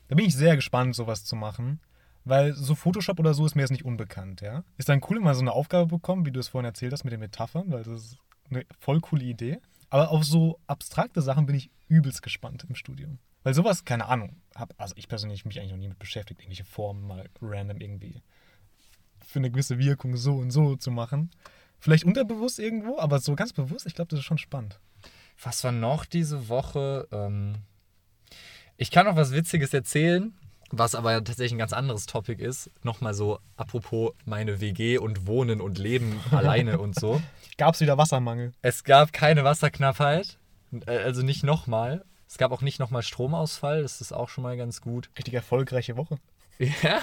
Da bin ich sehr gespannt, sowas zu machen. Weil so Photoshop oder so ist mir jetzt nicht unbekannt, ja. Ist dann cool, wenn man so eine Aufgabe bekommt, wie du es vorhin erzählt hast mit den Metaphern, weil das ist eine voll coole Idee. Aber auf so abstrakte Sachen bin ich übelst gespannt im Studium. Weil sowas, keine Ahnung, hab, also ich persönlich mich eigentlich noch nie mit beschäftigt, irgendwelche Formen mal random irgendwie für eine gewisse Wirkung so und so zu machen. Vielleicht unterbewusst irgendwo, aber so ganz bewusst, ich glaube, das ist schon spannend. Was war noch diese Woche? Ähm, ich kann noch was Witziges erzählen, was aber tatsächlich ein ganz anderes Topic ist. Nochmal so, apropos meine WG und Wohnen und Leben alleine und so. Gab es wieder Wassermangel? Es gab keine Wasserknappheit, äh, also nicht nochmal. Es gab auch nicht nochmal Stromausfall, das ist auch schon mal ganz gut. Richtig erfolgreiche Woche. Ja.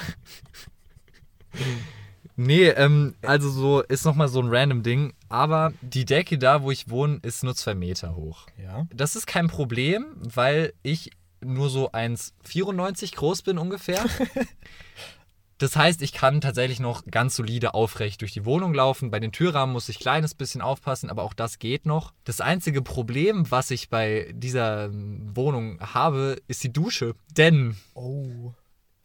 Nee, ähm, also so ist nochmal so ein random Ding. Aber die Decke da, wo ich wohne, ist nur zwei Meter hoch. Ja. Das ist kein Problem, weil ich nur so 1,94 groß bin ungefähr. Das heißt, ich kann tatsächlich noch ganz solide aufrecht durch die Wohnung laufen. Bei den Türrahmen muss ich ein kleines bisschen aufpassen, aber auch das geht noch. Das einzige Problem, was ich bei dieser ähm, Wohnung habe, ist die Dusche. Denn Oh.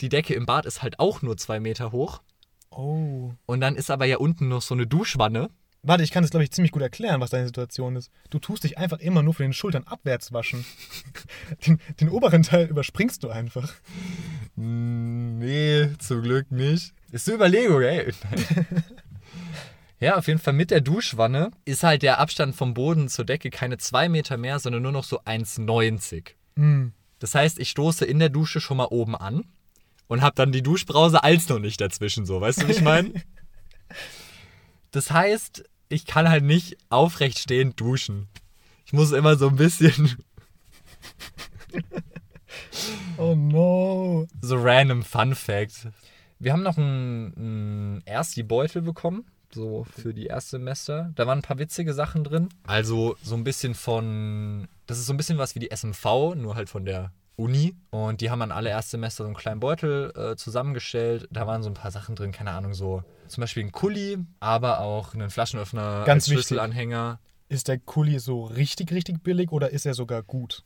die Decke im Bad ist halt auch nur zwei Meter hoch. Oh. Und dann ist aber ja unten noch so eine Duschwanne. Warte, ich kann das, glaube ich, ziemlich gut erklären, was deine Situation ist. Du tust dich einfach immer nur von den Schultern abwärts waschen. Den, den oberen Teil überspringst du einfach. Nee, zum Glück nicht. Ist eine Überlegung, ey. ja, auf jeden Fall mit der Duschwanne ist halt der Abstand vom Boden zur Decke keine zwei Meter mehr, sondern nur noch so 1,90. Hm. Das heißt, ich stoße in der Dusche schon mal oben an und habe dann die Duschbrause als noch nicht dazwischen, so. Weißt du, wie ich meine? Das heißt, ich kann halt nicht aufrecht stehend duschen. Ich muss immer so ein bisschen Oh no. so random Fun Fact. Wir haben noch einen, einen Ersti-Beutel bekommen, so für die Erstsemester. Da waren ein paar witzige Sachen drin. Also so ein bisschen von, das ist so ein bisschen was wie die SMV, nur halt von der Uni. Und die haben an alle Erstsemester so einen kleinen Beutel äh, zusammengestellt. Da waren so ein paar Sachen drin, keine Ahnung, so zum Beispiel ein Kuli, aber auch einen Flaschenöffner Ganz. Schlüsselanhänger. Ist der Kuli so richtig, richtig billig oder ist er sogar gut?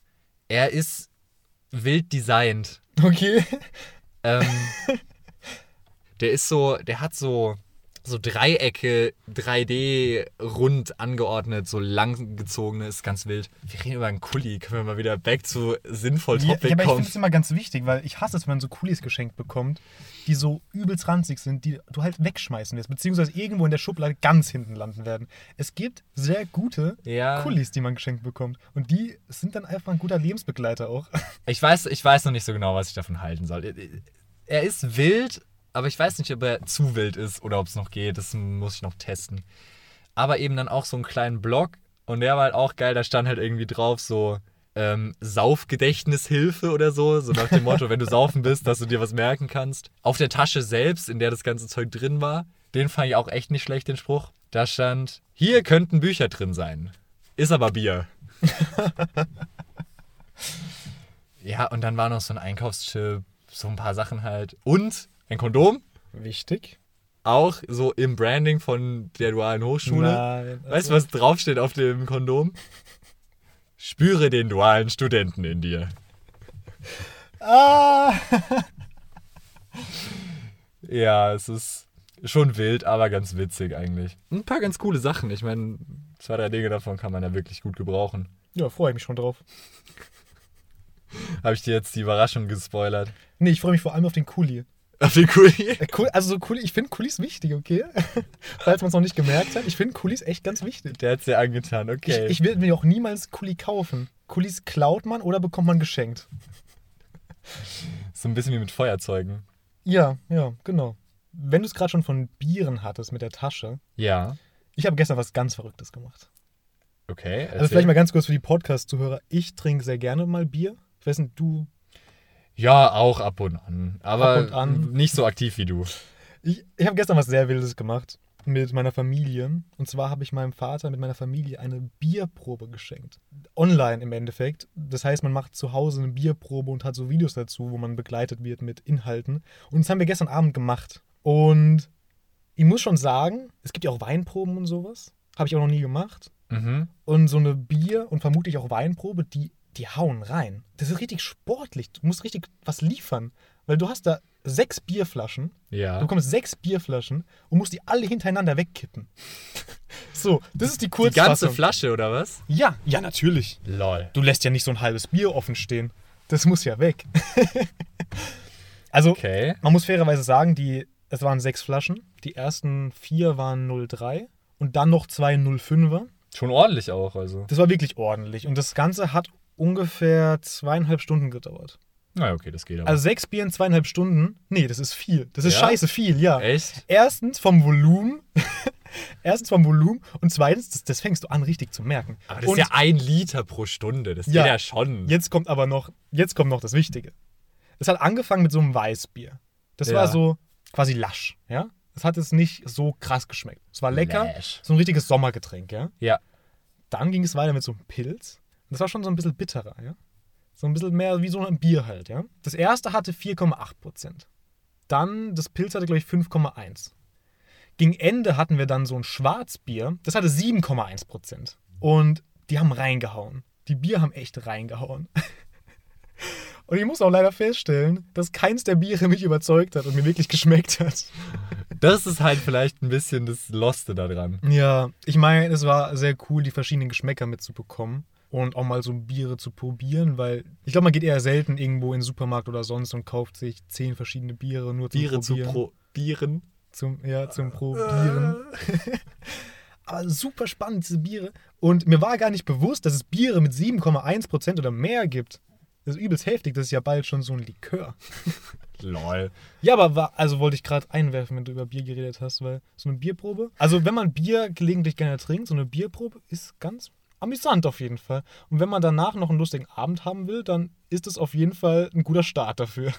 Er ist wild designt. Okay. Ähm, der ist so, der hat so, so Dreiecke 3D rund angeordnet, so langgezogene, ist ganz wild. Wir reden über einen Kuli, können wir mal wieder back zu sinnvoll Topic ja, aber ich kommen. finde es immer ganz wichtig, weil ich hasse es, wenn man so Kulis geschenkt bekommt, die so übelst ranzig sind, die du halt wegschmeißen wirst, beziehungsweise irgendwo in der Schublade ganz hinten landen werden. Es gibt sehr gute Ja. Kulis, die man geschenkt bekommt. Und die sind dann einfach ein guter Lebensbegleiter auch. Ich weiß, ich weiß noch nicht so genau, was ich davon halten soll. Er ist wild, aber ich weiß nicht, ob er zu wild ist oder ob es noch geht. Das muss ich noch testen. Aber eben dann auch so einen kleinen Blog und der war halt auch geil. Da stand halt irgendwie drauf so ähm, Saufgedächtnishilfe oder so. So nach dem Motto, wenn du saufen bist, dass du dir was merken kannst. Auf der Tasche selbst, in der das ganze Zeug drin war, den fand ich auch echt nicht schlecht, den Spruch. Da stand, hier könnten Bücher drin sein. Ist aber Bier. Ja, und dann war noch so ein Einkaufschip, so ein paar Sachen halt. Und ein Kondom, Wichtig. auch so im Branding von der dualen Hochschule. Nein. Weißt du, was draufsteht auf dem Kondom? Spüre den dualen Studenten in dir. Ah! Ja, es ist schon wild, aber ganz witzig eigentlich. Ein paar ganz coole Sachen. Ich meine, zwei, drei Dinge davon kann man ja wirklich gut gebrauchen. Ja, freue ich mich schon drauf. Habe ich dir jetzt die Überraschung gespoilert? Nee, ich freue mich vor allem auf den Kuli. Auf den cool. Cool also so Kuli, ich finde Kulis wichtig, okay? Falls man es noch nicht gemerkt hat, ich finde Kulis echt ganz wichtig. Der hat es dir angetan, okay. Ich, ich will mir auch niemals Kuli kaufen. Kulis klaut man oder bekommt man geschenkt. so ein bisschen wie mit Feuerzeugen. Ja, ja, genau. Wenn du es gerade schon von Bieren hattest mit der Tasche, Ja. ich habe gestern was ganz Verrücktes gemacht. Okay. Also erzähl. vielleicht mal ganz kurz für die Podcast-Zuhörer. Ich trinke sehr gerne mal Bier. Ich weiß nicht, du. Ja, auch ab und an. Aber Ab und an. nicht so aktiv wie du. Ich, ich habe gestern was sehr Wildes gemacht. mit meiner Familie. Und zwar habe ich meinem Vater mit meiner Familie eine Bierprobe geschenkt. Online im Endeffekt. Das heißt, man macht zu Hause eine Bierprobe und hat so Videos dazu, wo man begleitet wird mit Inhalten. Und das haben wir gestern Abend gemacht. Und ich muss schon sagen, es gibt ja auch Weinproben und sowas. Habe ich auch noch nie gemacht. Mhm. Und so eine Bier- und vermutlich auch Weinprobe, die, die hauen rein. Das ist richtig sportlich. Du musst richtig was liefern. Weil du hast da sechs Bierflaschen. Ja. Du bekommst sechs Bierflaschen und musst die alle hintereinander wegkippen. so, das ist die Die Kurzfassung. ganze Flasche, oder was? Ja, ja, natürlich. Lol. Du lässt ja nicht so ein halbes Bier offen stehen. Das muss ja weg. also, Okay. man muss fairerweise sagen, die, es waren sechs Flaschen. Die ersten vier waren 03 und dann noch zwei 05er. Schon ordentlich auch, also. Das war wirklich ordentlich. Und das Ganze hat ungefähr zweieinhalb Stunden gedauert. Na okay, das geht aber. Also sechs Bier in zweieinhalb Stunden? Nee, das ist viel. Das ist Ja? scheiße viel, ja. Echt? Erstens vom Volumen. Erstens vom Volumen und zweitens, das, das fängst du an richtig zu merken. Aber das und ist ja ein Liter pro Stunde. Das Ja. geht ja schon. jetzt kommt aber noch, jetzt kommt noch das Wichtige. Es hat angefangen mit so einem Weißbier. Das Ja. war so quasi lasch, ja. Es hat es nicht so krass geschmeckt. Es war lecker, Lasch. so ein richtiges Sommergetränk, ja. Ja. Dann ging es weiter mit so einem Pilz. Und das war schon so ein bisschen bitterer, ja. So ein bisschen mehr wie so ein Bier halt, ja. Das erste hatte 4,8 Prozent. Dann, das Pilz hatte, glaube ich, 5,1. Gegen Ende hatten wir dann so ein Schwarzbier, das hatte 7,1 Prozent. Und die haben reingehauen. Die Bier haben echt reingehauen. Und ich muss auch leider feststellen, dass keins der Biere mich überzeugt hat und mir wirklich geschmeckt hat. Das ist halt vielleicht ein bisschen das Loste da dran. Ja, ich meine, es war sehr cool, die verschiedenen Geschmäcker mitzubekommen und auch mal so Biere zu probieren, weil ich glaube, man geht eher selten irgendwo in den Supermarkt oder sonst und kauft sich zehn verschiedene Biere nur zum Biere zu Probieren. probieren. zum, ja, zum Probieren. Aber super spannend, diese Biere. Und mir war gar nicht bewusst, dass es Biere mit 7,1% oder mehr gibt. Das ist übelst heftig, das ist ja bald schon so ein Likör. Lol. Ja, aber war, also wollte ich gerade einwerfen, wenn du über Bier geredet hast, weil so eine Bierprobe. Also, wenn man Bier gelegentlich gerne trinkt, so eine Bierprobe ist ganz amüsant auf jeden Fall. Und wenn man danach noch einen lustigen Abend haben will, dann ist es auf jeden Fall ein guter Start dafür.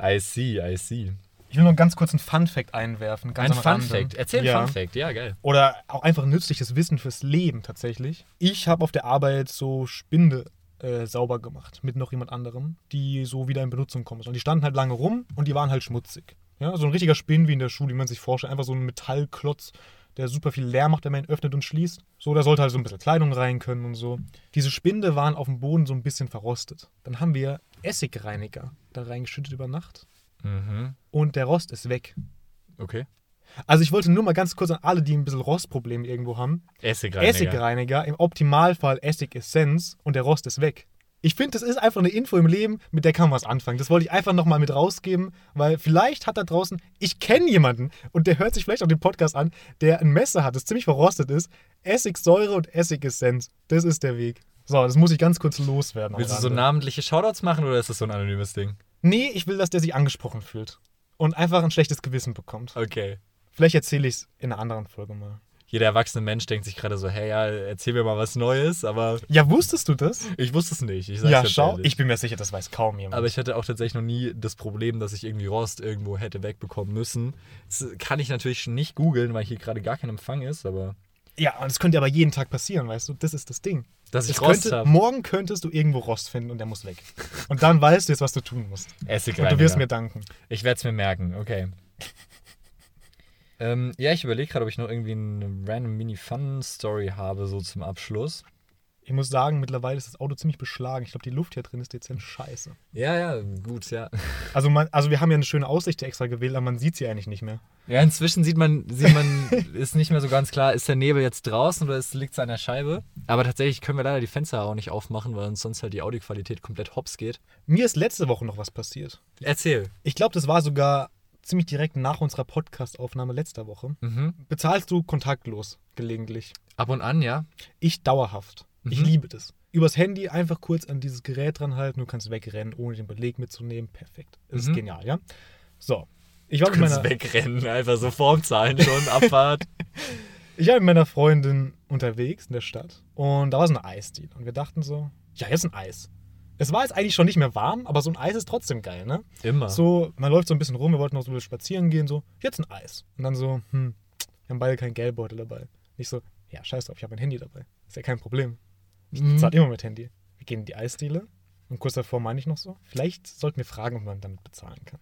I see, I see. Ich will noch ganz kurz einen Fun-Fact einwerfen. Ganz Ein am Fun Rande. Fact. Erzähl ja. einen Fun Fact. Ja, geil. Oder auch einfach nützliches Wissen fürs Leben tatsächlich. Ich habe auf der Arbeit so Spinde äh, sauber gemacht mit noch jemand anderem, die so wieder in Benutzung kommen. Und die standen halt lange rum und die waren halt schmutzig. Ja, so ein richtiger Spinn wie in der Schule, wie man sich vorstellt. Einfach so ein Metallklotz, der super viel Lärm macht, wenn man ihn öffnet und schließt. So, da sollte halt so ein bisschen Kleidung rein können und so. Diese Spinde waren auf dem Boden so ein bisschen verrostet. Dann haben wir Essigreiniger da reingeschüttet über Nacht Mhm. und der Rost ist weg. Okay. Also ich wollte nur mal ganz kurz an alle, die ein bisschen Rostprobleme irgendwo haben, Essigreiniger. Essigreiniger, im Optimalfall Essigessenz und der Rost ist weg. Ich finde, das ist einfach eine Info im Leben, mit der kann man was anfangen. Das wollte ich einfach nochmal mit rausgeben, weil vielleicht hat da draußen, ich kenne jemanden und der hört sich vielleicht auch den Podcast an, der ein Messer hat, das ziemlich verrostet ist. Essigsäure und Essigessenz, das ist der Weg. So, das muss ich ganz kurz loswerden. Willst du so namentliche Shoutouts machen oder ist das so ein anonymes Ding? Nee, ich will, dass der sich angesprochen fühlt und einfach ein schlechtes Gewissen bekommt. Okay. Vielleicht erzähle ich es in einer anderen Folge mal. Jeder erwachsene Mensch denkt sich gerade so, hey, ja, erzähl mir mal was Neues, aber Ja, wusstest du das? ich wusste es nicht. Ja, schau, ehrlich. ich bin mir sicher, das weiß kaum jemand. Aber ich hatte auch tatsächlich noch nie das Problem, dass ich irgendwie Rost irgendwo hätte wegbekommen müssen. Das kann ich natürlich nicht googeln, weil hier gerade gar kein Empfang ist, aber ja, und es könnte aber jeden Tag passieren, weißt du? Das ist das Ding. dass ich Es Rost könnte, morgen könntest du irgendwo Rost finden und der muss weg. Und dann weißt du jetzt, was du tun musst. Und Essigreiniger. du wirst mir danken. Ich werde es mir merken, okay. Ähm, ja, ich überlege gerade, ob ich noch irgendwie eine random Mini-Fun-Story habe, so zum Abschluss. Ich muss sagen, mittlerweile ist das Auto ziemlich beschlagen. Ich glaube, die Luft hier drin ist dezent scheiße. Ja, ja, gut, ja. Also, man, also wir haben ja eine schöne Aussicht extra gewählt, aber man sieht sie eigentlich nicht mehr. Ja, inzwischen sieht man, sieht man, ist nicht mehr so ganz klar, ist der Nebel jetzt draußen oder liegt es an der Scheibe? Aber tatsächlich können wir leider die Fenster auch nicht aufmachen, weil uns sonst halt die Audioqualität komplett hops geht. Mir ist letzte Woche noch was passiert. Erzähl. Ich glaube, das war sogar ziemlich direkt nach unserer Podcast-Aufnahme letzter Woche. Mhm. Bezahlst du kontaktlos gelegentlich? Ab und an, ja. Ich dauerhaft. Ich Mhm. liebe das. Übers Handy einfach kurz an dieses Gerät dran halten, du kannst wegrennen, ohne den Beleg mitzunehmen. Perfekt. Das Mhm. ist genial, ja? So. Ich war, Du mit kannst meiner, wegrennen, einfach so Formzahlen schon, Abfahrt. ich war mit meiner Freundin unterwegs in der Stadt und da war so eine Eisdiele. Und wir dachten so, ja, jetzt ein Eis. Es war jetzt eigentlich schon nicht mehr warm, aber so ein Eis ist trotzdem geil, ne? Immer. So, man läuft so ein bisschen rum, wir wollten noch so ein bisschen spazieren gehen, so, jetzt ein Eis. Und dann so, hm, Wir haben beide keinen Geldbeutel dabei. Nicht so, ja, scheiß drauf, ich habe mein Handy dabei. Ist ja kein Problem. Ich Mhm. zahle immer mit Handy. Wir gehen in die Eisdiele und kurz davor meine ich noch so, vielleicht sollten wir fragen, ob man damit bezahlen kann.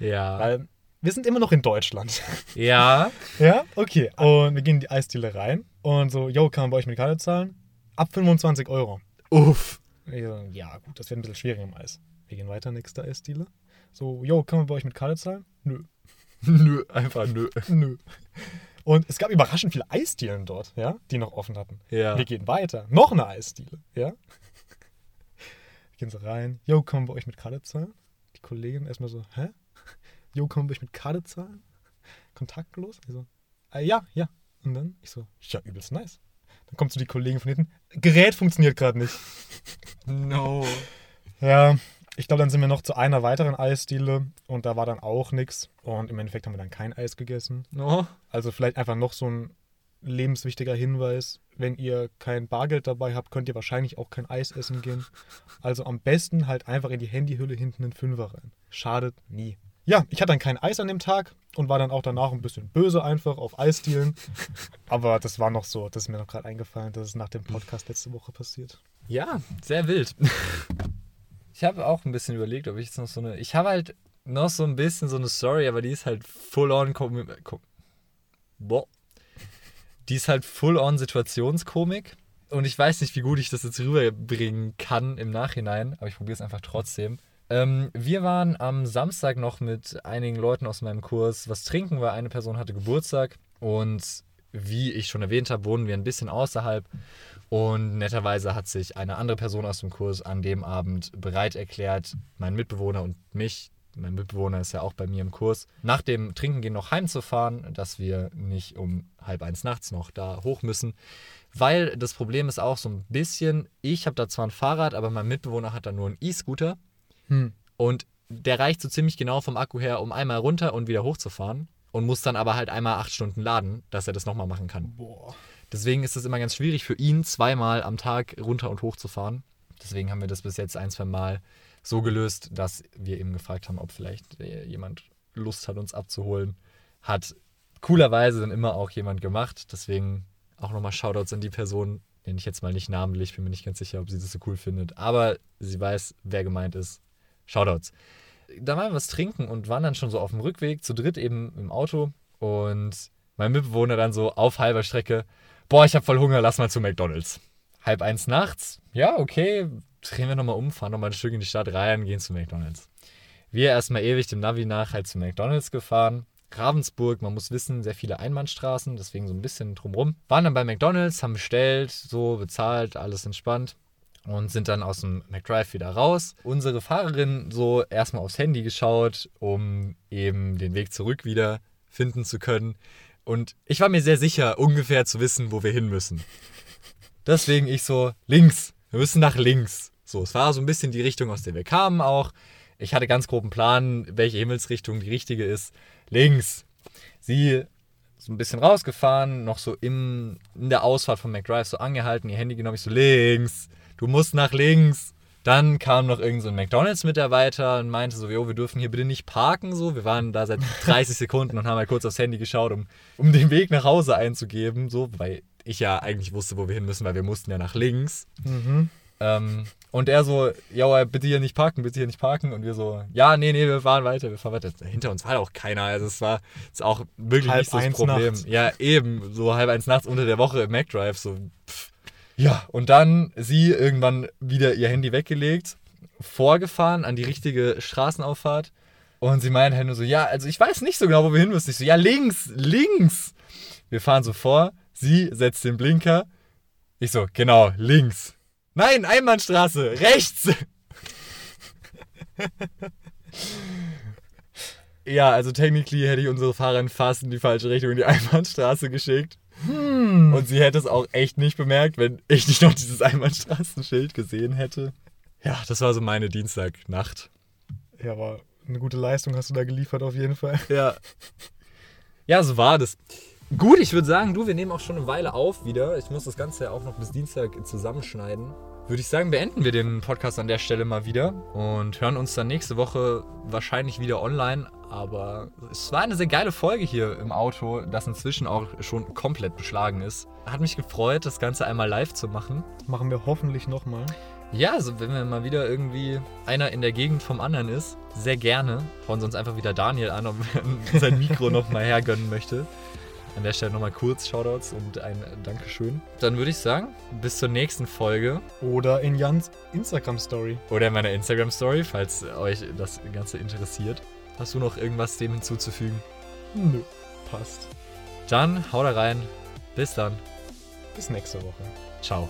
Ja. Weil wir sind immer noch in Deutschland. Ja. ja, okay. Und wir gehen in die Eisdiele rein und so, yo, kann man bei euch mit Karte zahlen? Ab 25 Euro. Uff. Ja, gut, das wird ein bisschen schwieriger im Eis. Wir gehen weiter, nächste Eisdiele. So, yo, kann man bei euch mit Karte zahlen? Nö. Nö, einfach nö. Nö. Und es gab überraschend viele Eisdielen dort, ja, die noch offen hatten. Ja. Wir gehen weiter. Noch eine Eisdiele, ja. Wir gehen so rein. Yo, kann man bei euch mit Karte zahlen? Die Kollegin erstmal so, hä? Yo, kann man bei euch mit Karte zahlen? Kontaktlos? Ich so, äh, ja, ja. Und dann, ich so, ja, übelst nice. Dann kommt so die Kollegin von hinten, Gerät funktioniert gerade nicht. No. Ja, ich glaube, dann sind wir noch zu einer weiteren Eisdiele und da war dann auch nichts. Und im Endeffekt haben wir dann kein Eis gegessen. No. Also vielleicht einfach noch so ein lebenswichtiger Hinweis. Wenn ihr kein Bargeld dabei habt, könnt ihr wahrscheinlich auch kein Eis essen gehen. Also am besten halt einfach in die Handyhülle hinten einen Fünfer rein. Schadet nie. Ja, ich hatte dann kein Eis an dem Tag und war dann auch danach ein bisschen böse einfach auf Eisdielen. Aber das war noch so, das ist mir noch gerade eingefallen, das ist nach dem Podcast letzte Woche passiert. Ja, sehr wild. Ich habe auch ein bisschen überlegt, ob ich jetzt noch so eine. Ich habe halt noch so ein bisschen so eine Story, aber die ist halt full on. Boah. Die ist halt full on Situationskomik. Und ich weiß nicht, wie gut ich das jetzt rüberbringen kann im Nachhinein, aber ich probiere es einfach trotzdem. Ähm, wir waren am Samstag noch mit einigen Leuten aus meinem Kurs was trinken, weil eine Person hatte Geburtstag. Und wie ich schon erwähnt habe, wohnen wir ein bisschen außerhalb. Und netterweise hat sich eine andere Person aus dem Kurs an dem Abend bereit erklärt, meinen Mitbewohner und mich, mein Mitbewohner ist ja auch bei mir im Kurs, nach dem Trinken gehen noch heimzufahren, dass wir nicht um halb eins nachts noch da hoch müssen. Weil das Problem ist auch so ein bisschen, ich habe da zwar ein Fahrrad, aber mein Mitbewohner hat da nur einen E-Scooter. Hm. Und der reicht so ziemlich genau vom Akku her, um einmal runter und wieder hochzufahren. Und muss dann aber halt einmal acht Stunden laden, dass er das nochmal machen kann. Boah. Deswegen ist es immer ganz schwierig für ihn, zweimal am Tag runter und hoch zu fahren. Deswegen haben wir das bis jetzt ein, zwei Mal so gelöst, dass wir eben gefragt haben, ob vielleicht äh, jemand Lust hat, uns abzuholen. Hat coolerweise dann immer auch jemand gemacht. Deswegen auch nochmal Shoutouts an die Person. Nenne ich jetzt mal nicht namentlich, bin mir nicht ganz sicher, ob sie das so cool findet. Aber sie weiß, wer gemeint ist. Shoutouts. Da waren wir was trinken und waren dann schon so auf dem Rückweg, zu dritt eben im Auto. Und mein Mitbewohner dann so auf halber Strecke, boah, ich hab voll Hunger, lass mal zu McDonalds. Halb eins nachts, ja, okay, drehen wir nochmal um, fahren nochmal ein Stück in die Stadt rein, gehen zu McDonalds. Wir erstmal ewig dem Navi nach halt zu McDonalds gefahren. Ravensburg, man muss wissen, sehr viele Einbahnstraßen, deswegen so ein bisschen drumrum. Waren dann bei McDonalds, haben bestellt, so bezahlt, alles entspannt und sind dann aus dem McDrive wieder raus. Unsere Fahrerin so erstmal aufs Handy geschaut, um eben den Weg zurück wieder finden zu können. Und ich war mir sehr sicher, ungefähr zu wissen, wo wir hin müssen. Deswegen ich so, links, wir müssen nach links. So, es war so ein bisschen die Richtung, aus der wir kamen auch. Ich hatte ganz groben Plan, welche Himmelsrichtung die richtige ist. Links. Sie so ein bisschen rausgefahren, noch so im, in der Ausfahrt von McDrive so angehalten, ihr Handy genommen, ich so links, du musst nach links. Dann kam noch irgend so McDonalds-Mitarbeiter und meinte so, jo, wir dürfen hier bitte nicht parken. So, wir waren da seit 30 Sekunden und haben halt kurz aufs Handy geschaut, um, um den Weg nach Hause einzugeben. So, weil ich ja eigentlich wusste, wo wir hin müssen, weil wir mussten ja nach links. Mhm. Ähm, und er so, ja, bitte hier nicht parken, bitte hier nicht parken. Und wir so, ja, nee, nee, wir fahren weiter, wir fahren weiter. Hinter uns war auch keiner. Also es war ist auch wirklich Halb nicht so das Problem. nachts. Ja, eben, so halb eins nachts unter der Woche im McDrive, so pff. Ja, und dann sie irgendwann wieder ihr Handy weggelegt, vorgefahren an die richtige Straßenauffahrt. Und sie meint halt nur so, ja, also ich weiß nicht so genau, wo wir hin müssen. Ich so, ja, links, links. Wir fahren so vor, sie setzt den Blinker. Ich so, genau, links. Nein, Einbahnstraße, rechts. ja, also technically hätte ich unsere Fahrerin fast in die falsche Richtung in die Einbahnstraße geschickt. Und sie hätte es auch echt nicht bemerkt, wenn ich nicht noch dieses Einbahnstraßenschild gesehen hätte. Ja, das war so meine Dienstagnacht. Ja, aber eine gute Leistung hast du da geliefert auf jeden Fall. Ja. Ja, so war das. Gut, ich würde sagen, du, wir nehmen auch schon eine Weile auf wieder. Ich muss das Ganze ja auch noch bis Dienstag zusammenschneiden. Würde ich sagen, beenden wir den Podcast an der Stelle mal wieder und hören uns dann nächste Woche wahrscheinlich wieder online. Aber es war eine sehr geile Folge hier im Auto, das inzwischen auch schon komplett beschlagen ist. Hat mich gefreut, das Ganze einmal live zu machen. Machen wir hoffentlich nochmal. Ja, also wenn wir mal wieder irgendwie einer in der Gegend vom anderen ist, sehr gerne. Hauen Sie uns einfach wieder Daniel an, ob er sein Mikro nochmal hergönnen möchte. An der Stelle nochmal kurz Shoutouts und ein Dankeschön. Dann würde ich sagen, bis zur nächsten Folge. Oder in Jans Instagram-Story. Oder in meiner Instagram-Story, falls euch das Ganze interessiert. Hast du noch irgendwas dem hinzuzufügen? Nö, passt. Dann hau da rein. Bis dann. Bis nächste Woche. Ciao.